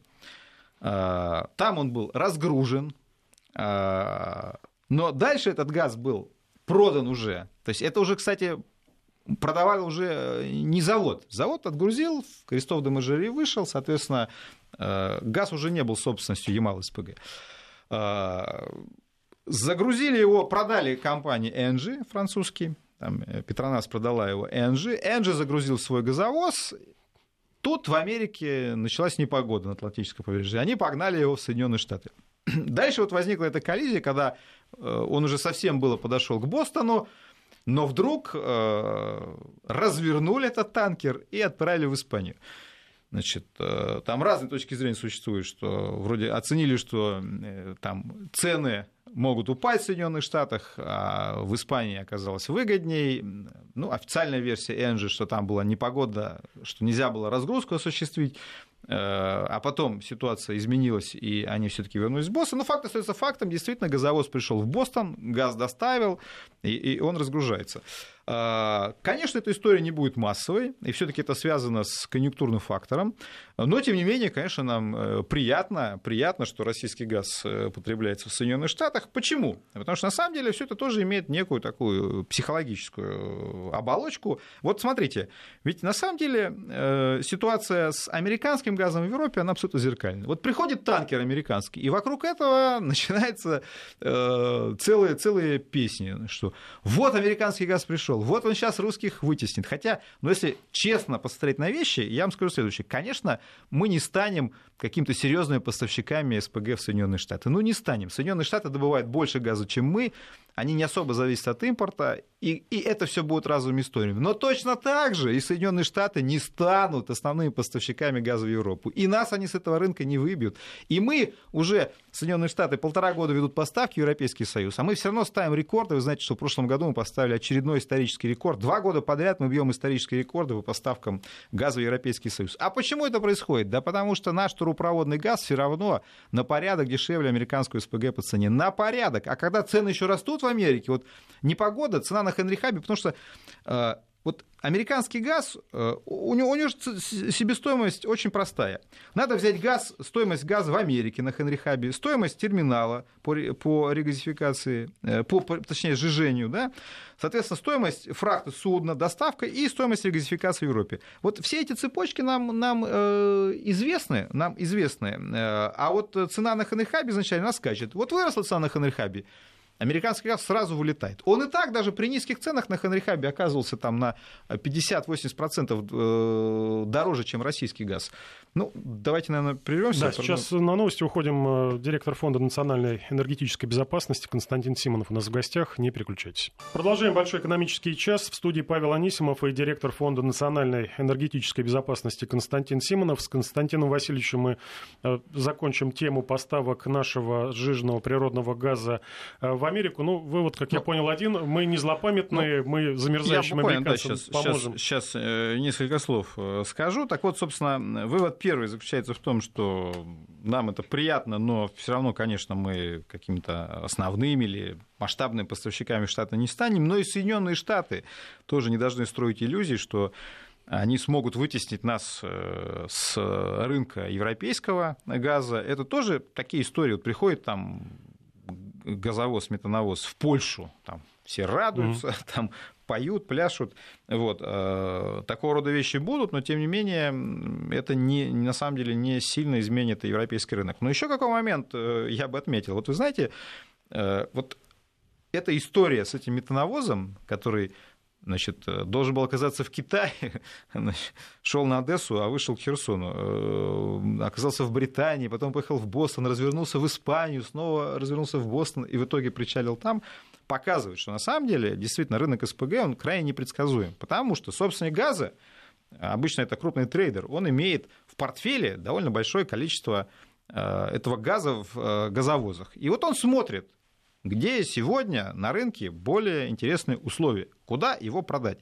э, там он был разгружен, но дальше этот газ был продан уже. То есть это уже, кстати, продавал уже э, не завод. Завод отгрузил, Крестов де Мажери вышел, соответственно, э, газ уже не был собственностью Ямал-СПГ. Э, загрузили его, продали компании Engie французский, там Петронас продала его Engie, Engie загрузил свой газовоз, тут в Америке началась непогода на Атлантическом побережье, они погнали его в Соединенные Штаты. Дальше вот возникла эта коллизия, когда э, он уже совсем было подошел к Бостону, но вдруг э, развернули этот танкер и отправили в Испанию. Значит, э, там разные точки зрения существуют, что вроде оценили, что там цены могут упасть в Соединенных Штатах, а в Испании оказалось выгодней. Ну, официальная версия Энджи, что там была непогода, что нельзя было разгрузку осуществить. Э, а потом ситуация изменилась, и они все-таки вернулись в Бостон. Но факт остается фактом. Действительно, газовоз пришел в Бостон, газ доставил, и, и он разгружается. Э, конечно, эта история не будет массовой, и все-таки это связано с конъюнктурным фактором. Но, тем не менее, конечно, нам э, приятно, приятно, что российский газ потребляется в Соединенных Штатах. Почему? Потому что, на самом деле, все это тоже имеет некую такую психологическую оболочку. Вот смотрите, ведь на самом деле ситуация с американским газом в Европе, она абсолютно зеркальная. Вот приходит танкер американский, и вокруг этого начинается э, целые, целые песни, что вот американский газ пришел, вышел, вот он сейчас русских вытеснит. Хотя, ну если честно посмотреть на вещи, я вам скажу следующее. Конечно, мы не станем какими-то серьезными поставщиками СПГ в Соединенные Штаты. Ну, не станем. Соединенные Штаты добывают больше газа, чем мы, они не особо зависят от импорта, и, и это все будет разовыми историями. Но точно так же и Соединенные Штаты не станут основными поставщиками газа в Европу. И нас они с этого рынка не выбьют. И мы уже, Соединенные Штаты, полтора года ведут поставки в Европейский Союз, а мы все равно ставим рекорды. Вы знаете, что в прошлом году мы поставили очередной исторический рекорд. Два года подряд мы бьем исторические рекорды по поставкам газа в Европейский Союз. А почему это происходит? Да потому что наш трубопроводный газ все равно на порядок дешевле американскую СПГ по цене. На порядок. А когда цены еще растут в Америке, вот непогода, цена на Хенрихабе, потому что э, вот американский газ, э, у него, у него себестоимость очень простая. Надо взять газ, стоимость газа в Америке на Хенрихабе, стоимость терминала по, по регазификации, э, по, точнее, сжижению, да? соответственно, стоимость фрахта судна, доставка и стоимость регазификации в Европе. Вот все эти цепочки нам, нам э, известны, нам известны, а вот цена на Хенрихабе изначально она скачет. Вот выросла цена на Хенрихабе, американский газ сразу вылетает. Он и так даже при низких ценах на Хенрихабе оказывался там на 50-80% э, дороже, чем российский газ. Ну, давайте, наверное, прервемся. Да, сейчас на новости уходим. Э, директор Фонда национальной энергетической безопасности Константин Симонов у нас в гостях. Не переключайтесь. Продолжаем большой экономический час. В студии Павел Анисимов и директор Фонда национальной энергетической безопасности Константин Симонов. С Константином Васильевичем мы э, закончим тему поставок нашего сжиженного природного газа в Америку. Ну, вы вот, как ну, я понял, один. Мы не злопамятные, ну, мы замерзающим американцам да, сейчас, поможем. Сейчас, сейчас несколько слов скажу. Так вот, собственно, вывод первый заключается в том, что нам это приятно, но все равно, конечно, мы какими-то основными или масштабными поставщиками штата не станем. Но и Соединенные Штаты тоже не должны строить иллюзий, что они смогут вытеснить нас э, с рынка европейского газа. Это тоже такие истории. Вот приходит там газовоз, метановоз в Польшу, там все радуются, mm-hmm. там поют, пляшут. Вот. Э, такого рода вещи будут, но тем не менее это не, на самом деле не сильно изменит европейский рынок. Но еще какой момент э, я бы отметил. Вот вы знаете, э, вот эта история с этим метановозом, который значит, должен был оказаться в Китае, шел на Одессу, а вышел к Херсону, оказался в Британии, потом поехал в Бостон, развернулся в Испанию, снова развернулся в Бостон и в итоге причалил там показывает, что на самом деле действительно рынок СПГ он крайне непредсказуем, потому что собственник газа, обычно это крупный трейдер, он имеет в портфеле довольно большое количество э, этого газа в э, газовозах. И вот он смотрит, где сегодня на рынке более интересные условия, куда его продать.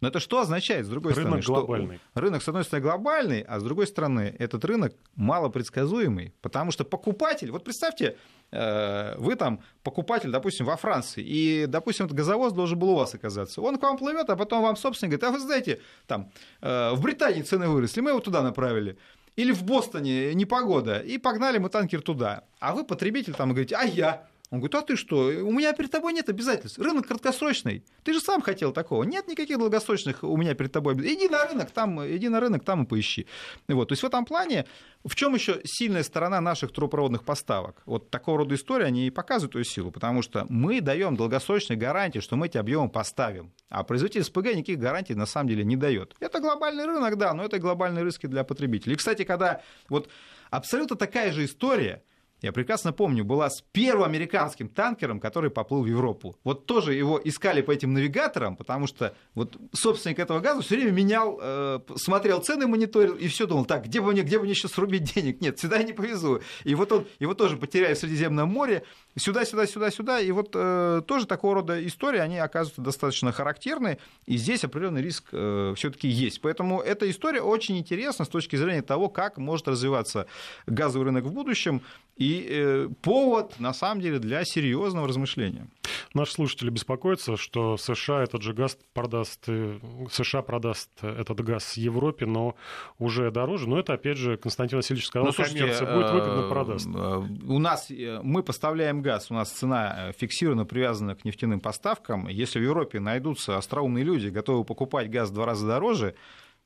Но это что означает, с другой рынок стороны? Глобальный. Что рынок, с одной стороны, глобальный, а с другой стороны, этот рынок малопредсказуемый, потому что покупатель, вот представьте, Э, вы там покупатель, допустим, во Франции, и, допустим, этот газовоз должен был у вас оказаться. Он к вам плывет, а потом вам собственник говорит, а вы знаете, там, э, в Британии цены выросли, мы его туда направили. Или в Бостоне непогода, и погнали мы танкер туда. А вы, потребитель, там говорите, а я? Он говорит, а ты что, у меня перед тобой нет обязательств, рынок краткосрочный, ты же сам хотел такого, нет никаких долгосрочных у меня перед тобой иди на рынок, там, иди на рынок, там и поищи. Вот, то есть в этом плане, в чем еще сильная сторона наших трубопроводных поставок? Вот такого рода истории, они и показывают эту силу, потому что мы даем долгосрочные гарантии, что мы эти объемы поставим, а производитель СПГ никаких гарантий на самом деле не дает. Это глобальный рынок, да, но это глобальные риски для потребителей. И, кстати, когда вот абсолютно такая же история – я прекрасно помню, была с первым американским танкером, который поплыл в Европу. Вот тоже его искали по этим навигаторам, потому что вот собственник этого газа все время менял, э, смотрел цены, мониторил, и все думал, так, где бы мне, где бы мне сейчас срубить денег? Нет, сюда я не повезу. И вот он, его тоже потеряли в Средиземном море, сюда, сюда, сюда, сюда. И вот э, тоже такого рода истории, они оказываются достаточно характерны, и здесь определенный риск э, все-таки есть. Поэтому эта история очень интересна с точки зрения того, как может развиваться газовый рынок в будущем. И э, повод, на самом деле, для серьезного размышления. Наши слушатели беспокоятся, что США этот же газ продаст, э, США продаст этот газ Европе, но уже дороже. Но это, опять же, Константин Васильевич сказал, ну, слушайте, коммерция будет выгодно э, продаст. У нас, мы поставляем газ, у нас цена фиксирована, привязана к нефтяным поставкам. Если в Европе найдутся остроумные люди, готовы покупать газ в два раза дороже,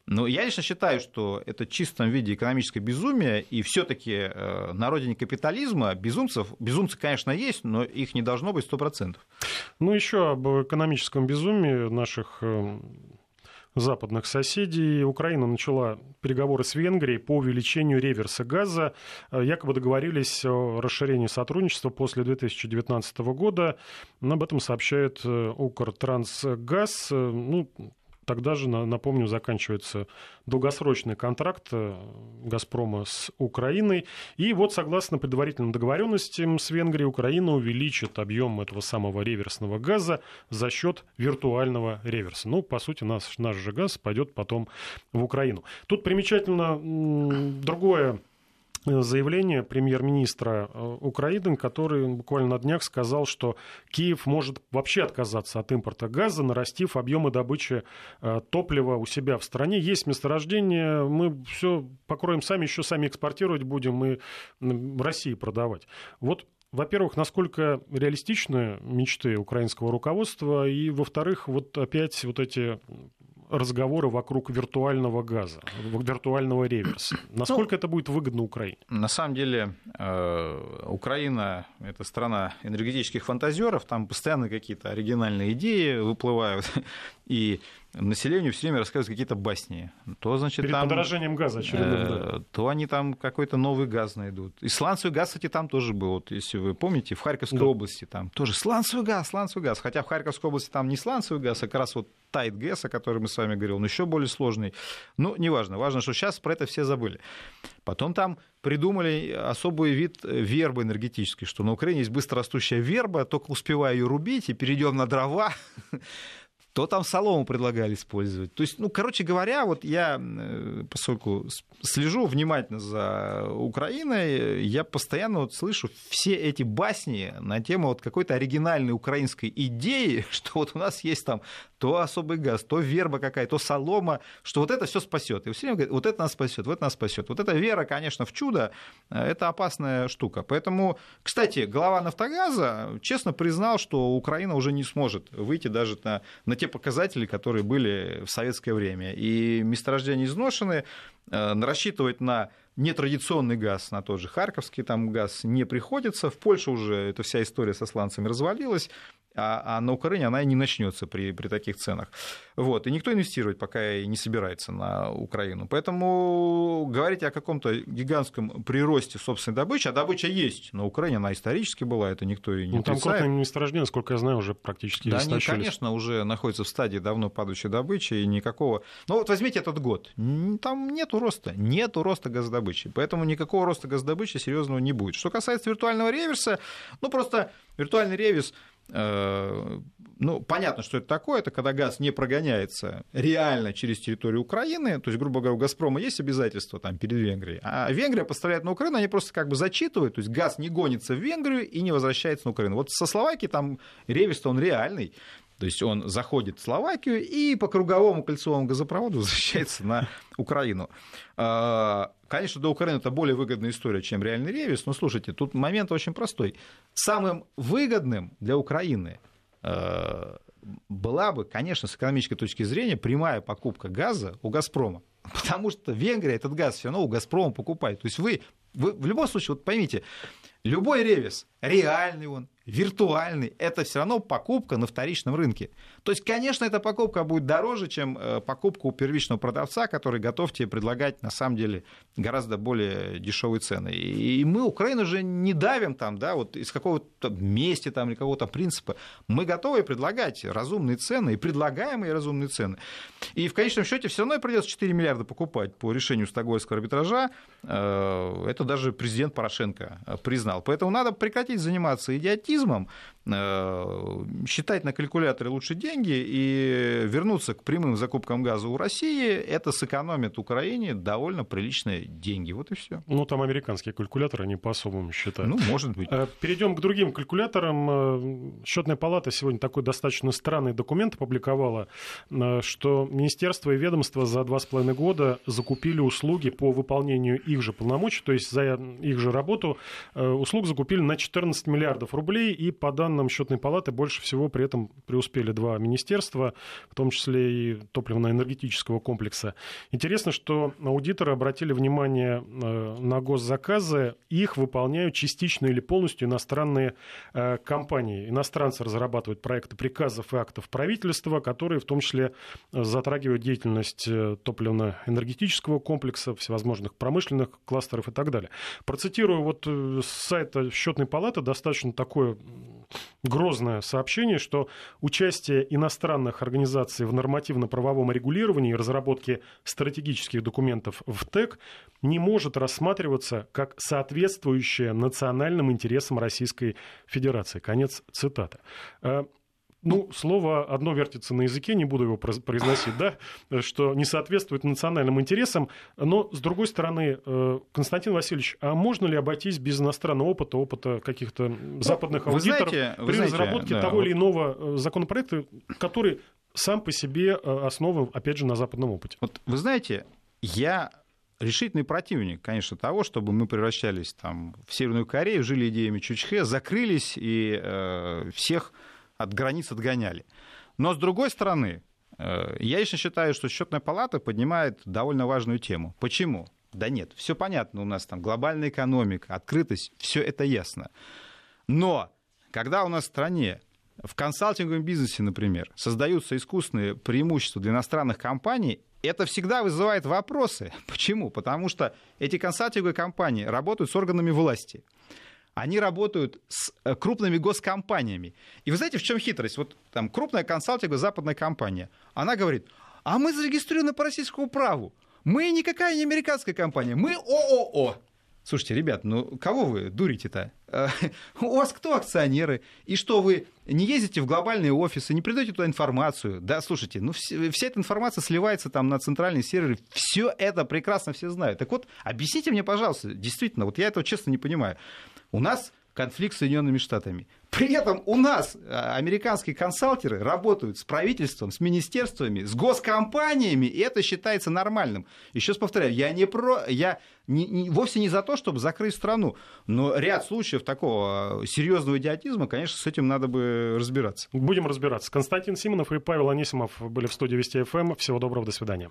Но я лично считаю, что это в чистом виде экономическое безумие, и все-таки э, на родине капитализма безумцев, безумцы, конечно, есть, но их не должно быть 100%. Ну, еще об экономическом безумии наших э, западных соседей. Украина начала переговоры с Венгрией по увеличению реверса газа. Э, якобы договорились о расширении сотрудничества после 2019 года. Об этом сообщает Укртрансгаз. Ну, Тогда же, напомню, заканчивается долгосрочный контракт э, «Газпрома» с Украиной. И вот, согласно предварительным договоренностям с Венгрией, Украина увеличит объем этого самого реверсного газа за счет виртуального реверса. Ну, по сути, наш, наш же газ пойдет потом в Украину. Тут примечательно другое заявление премьер-министра э, Украины, который буквально на днях сказал, что Киев может вообще отказаться от импорта газа, нарастив объемы добычи э, топлива у себя в стране. Есть месторождение, мы все покроем сами, еще сами экспортировать будем и России продавать. Вот во-первых, насколько реалистичны мечты украинского руководства, и, во-вторых, вот опять вот эти разговоры вокруг виртуального газа, виртуального реверса. Насколько ну, это будет выгодно Украине? На самом деле, э, Украина – это страна энергетических фантазеров, там постоянно какие-то оригинальные идеи выплывают, и населению все время рассказывают какие-то басни. То, значит, Перед там, подорожанием газа очередным, э, да. То они там какой-то новый газ найдут. И сланцевый газ, кстати, там тоже был. Вот, если вы помните, в Харьковской да. области там тоже сланцевый газ, сланцевый газ. Хотя в Харьковской области там не сланцевый газ, а как раз вот тайт гэс, о котором мы с вами говорили, он еще более сложный. Ну, неважно. Важно, что сейчас про это все забыли. Потом там придумали особый вид вербы энергетической, что на Украине есть быстрорастущая верба, только успевая ее рубить, и перейдем на дрова. то там солому предлагали использовать. То есть, ну, короче говоря, вот я, э, поскольку слежу внимательно за Украиной, я постоянно вот слышу все эти басни на тему вот какой-то оригинальной украинской идеи, что вот у нас есть там то особый газ, то верба какая, то солома, что вот это все спасет. И все время говорят, вот это нас спасет, вот это нас спасет. Вот эта вера, конечно, в чудо, э, это опасная штука. Поэтому, кстати, глава Нафтогаза честно признал, что Украина уже не сможет выйти даже на, на те показатели, которые были в советское время. И месторождения изношены, э, рассчитывать на нетрадиционный газ, на тот же харьковский там газ не приходится. В Польше уже эта вся история со сланцами развалилась а, а на Украине она и не начнется при, при таких ценах. Вот. И никто инвестировать пока и не собирается на Украину. Поэтому говорить о каком-то гигантском приросте собственной добычи, а добыча есть на Украине, она исторически была, это никто и не ну, Там крупные месторождения, насколько я знаю, уже практически Да, они, конечно, уже находятся в стадии давно падающей добычи, и никакого... Ну вот возьмите этот год, там нету роста, нету роста газодобычи, поэтому никакого роста газодобычи серьезного не будет. Что касается виртуального реверса, ну просто виртуальный реверс ну, понятно, что это такое, это когда газ не прогоняется реально через территорию Украины, то есть, грубо говоря, у «Газпрома» есть обязательства там перед Венгрией, а Венгрия поставляет на Украину, они просто как бы зачитывают, то есть газ не гонится в Венгрию и не возвращается на Украину. Вот со Словакией там ревис он реальный, то есть он заходит в Словакию и по круговому кольцевому газопроводу возвращается на Украину. А, конечно, до Украины это более выгодная история, чем реальный ревис, но слушайте, тут момент очень простой. Самым выгодным для Украины а, была бы, конечно, с экономической точки зрения, прямая покупка газа у «Газпрома». Потому что Венгрия этот газ все равно у «Газпрома» покупает. То есть вы, вы в любом случае, вот поймите, любой ревис, реальный он, виртуальный, это все равно покупка на вторичном рынке. То есть, конечно, эта покупка будет дороже, чем э, покупка у первичного продавца, который готов тебе предлагать, на самом деле, гораздо более дешевые цены. И мы Украину же не давим там, да, вот из какого-то мести там или какого-то принципа. Мы готовы предлагать разумные цены и предлагаемые разумные цены. И в конечном счете все равно придется 4 миллиарда покупать по решению Стокгольмского арбитража. Э, это даже президент Порошенко э, признал. Поэтому надо прекратить заниматься идиотизмом, Э, считать на калькуляторе лучше деньги и вернуться к прямым закупкам газа у России, это сэкономит Украине довольно приличные деньги. Вот и все. Ну, там американские калькуляторы, они по-особому считают. Ну, может быть. Э, перейдем к другим калькуляторам. Счетная палата сегодня такой достаточно странный документ опубликовала, что министерство и ведомство за два с половиной года закупили услуги по выполнению их же полномочий, то есть за их же работу услуг закупили на 14 миллиардов рублей, и по данным счетной палаты больше всего при этом преуспели два министерства, в том числе и топливно-энергетического комплекса. Интересно, что аудиторы обратили внимание на госзаказы, их выполняют частично или полностью иностранные компании. Иностранцы разрабатывают проекты приказов и актов правительства, которые в том числе затрагивают деятельность топливно-энергетического комплекса, всевозможных промышленных кластеров и так далее. Процитирую вот э, с сайта счетной палаты достаточно такое грозное сообщение, что участие иностранных организаций в нормативно-правовом регулировании и разработке стратегических документов в ТЭК не может рассматриваться как соответствующее национальным интересам Российской Федерации. Конец цитаты. Ну, слово одно вертится на языке, не буду его произносить, да, что не соответствует национальным интересам. Но, с другой стороны, э, Константин Васильевич, а можно ли обойтись без иностранного опыта, опыта каких-то ну, западных вы аудиторов знаете, при знаете, разработке да, того вот... или иного э, законопроекта, который сам по себе э, основан, опять же, на западном опыте? Вот вы знаете, я решительный противник, конечно, того, чтобы мы превращались там, в Северную Корею, жили идеями Чучхе, закрылись и э, всех от границ отгоняли. Но с другой стороны, э, я лично считаю, что счетная палата поднимает довольно важную тему. Почему? Да нет, все понятно, у нас там глобальная экономика, открытость, все это ясно. Но когда у нас в стране в консалтинговом бизнесе, например, создаются искусственные преимущества для иностранных компаний, это всегда вызывает вопросы. Почему? Потому что эти консалтинговые компании работают с органами власти они работают с э, крупными госкомпаниями. И вы знаете, в чем хитрость? Вот там крупная консалтинговая западная компания, она говорит, а мы зарегистрированы по российскому праву. Мы никакая не американская компания, мы ООО. Слушайте, ребят, ну кого вы дурите-то? Э, у вас кто акционеры? И что вы не ездите в глобальные офисы, не придаете туда информацию? Да, слушайте, ну вся эта информация сливается там на центральные серверы. Все это прекрасно все знают. Так вот, объясните мне, пожалуйста, действительно, вот я этого честно не понимаю. У нас конфликт с Соединенными Штатами. При этом у нас а, американские консалтеры работают с правительством, с министерствами, с госкомпаниями, и это считается нормальным. Еще раз повторяю, я, не про, я не, не, вовсе не за то, чтобы закрыть страну, но ряд случаев такого серьезного идиотизма, конечно, с этим надо бы разбираться. Будем разбираться. Константин Симонов и Павел Анисимов были в студии Вести ФМ. Всего доброго, до свидания.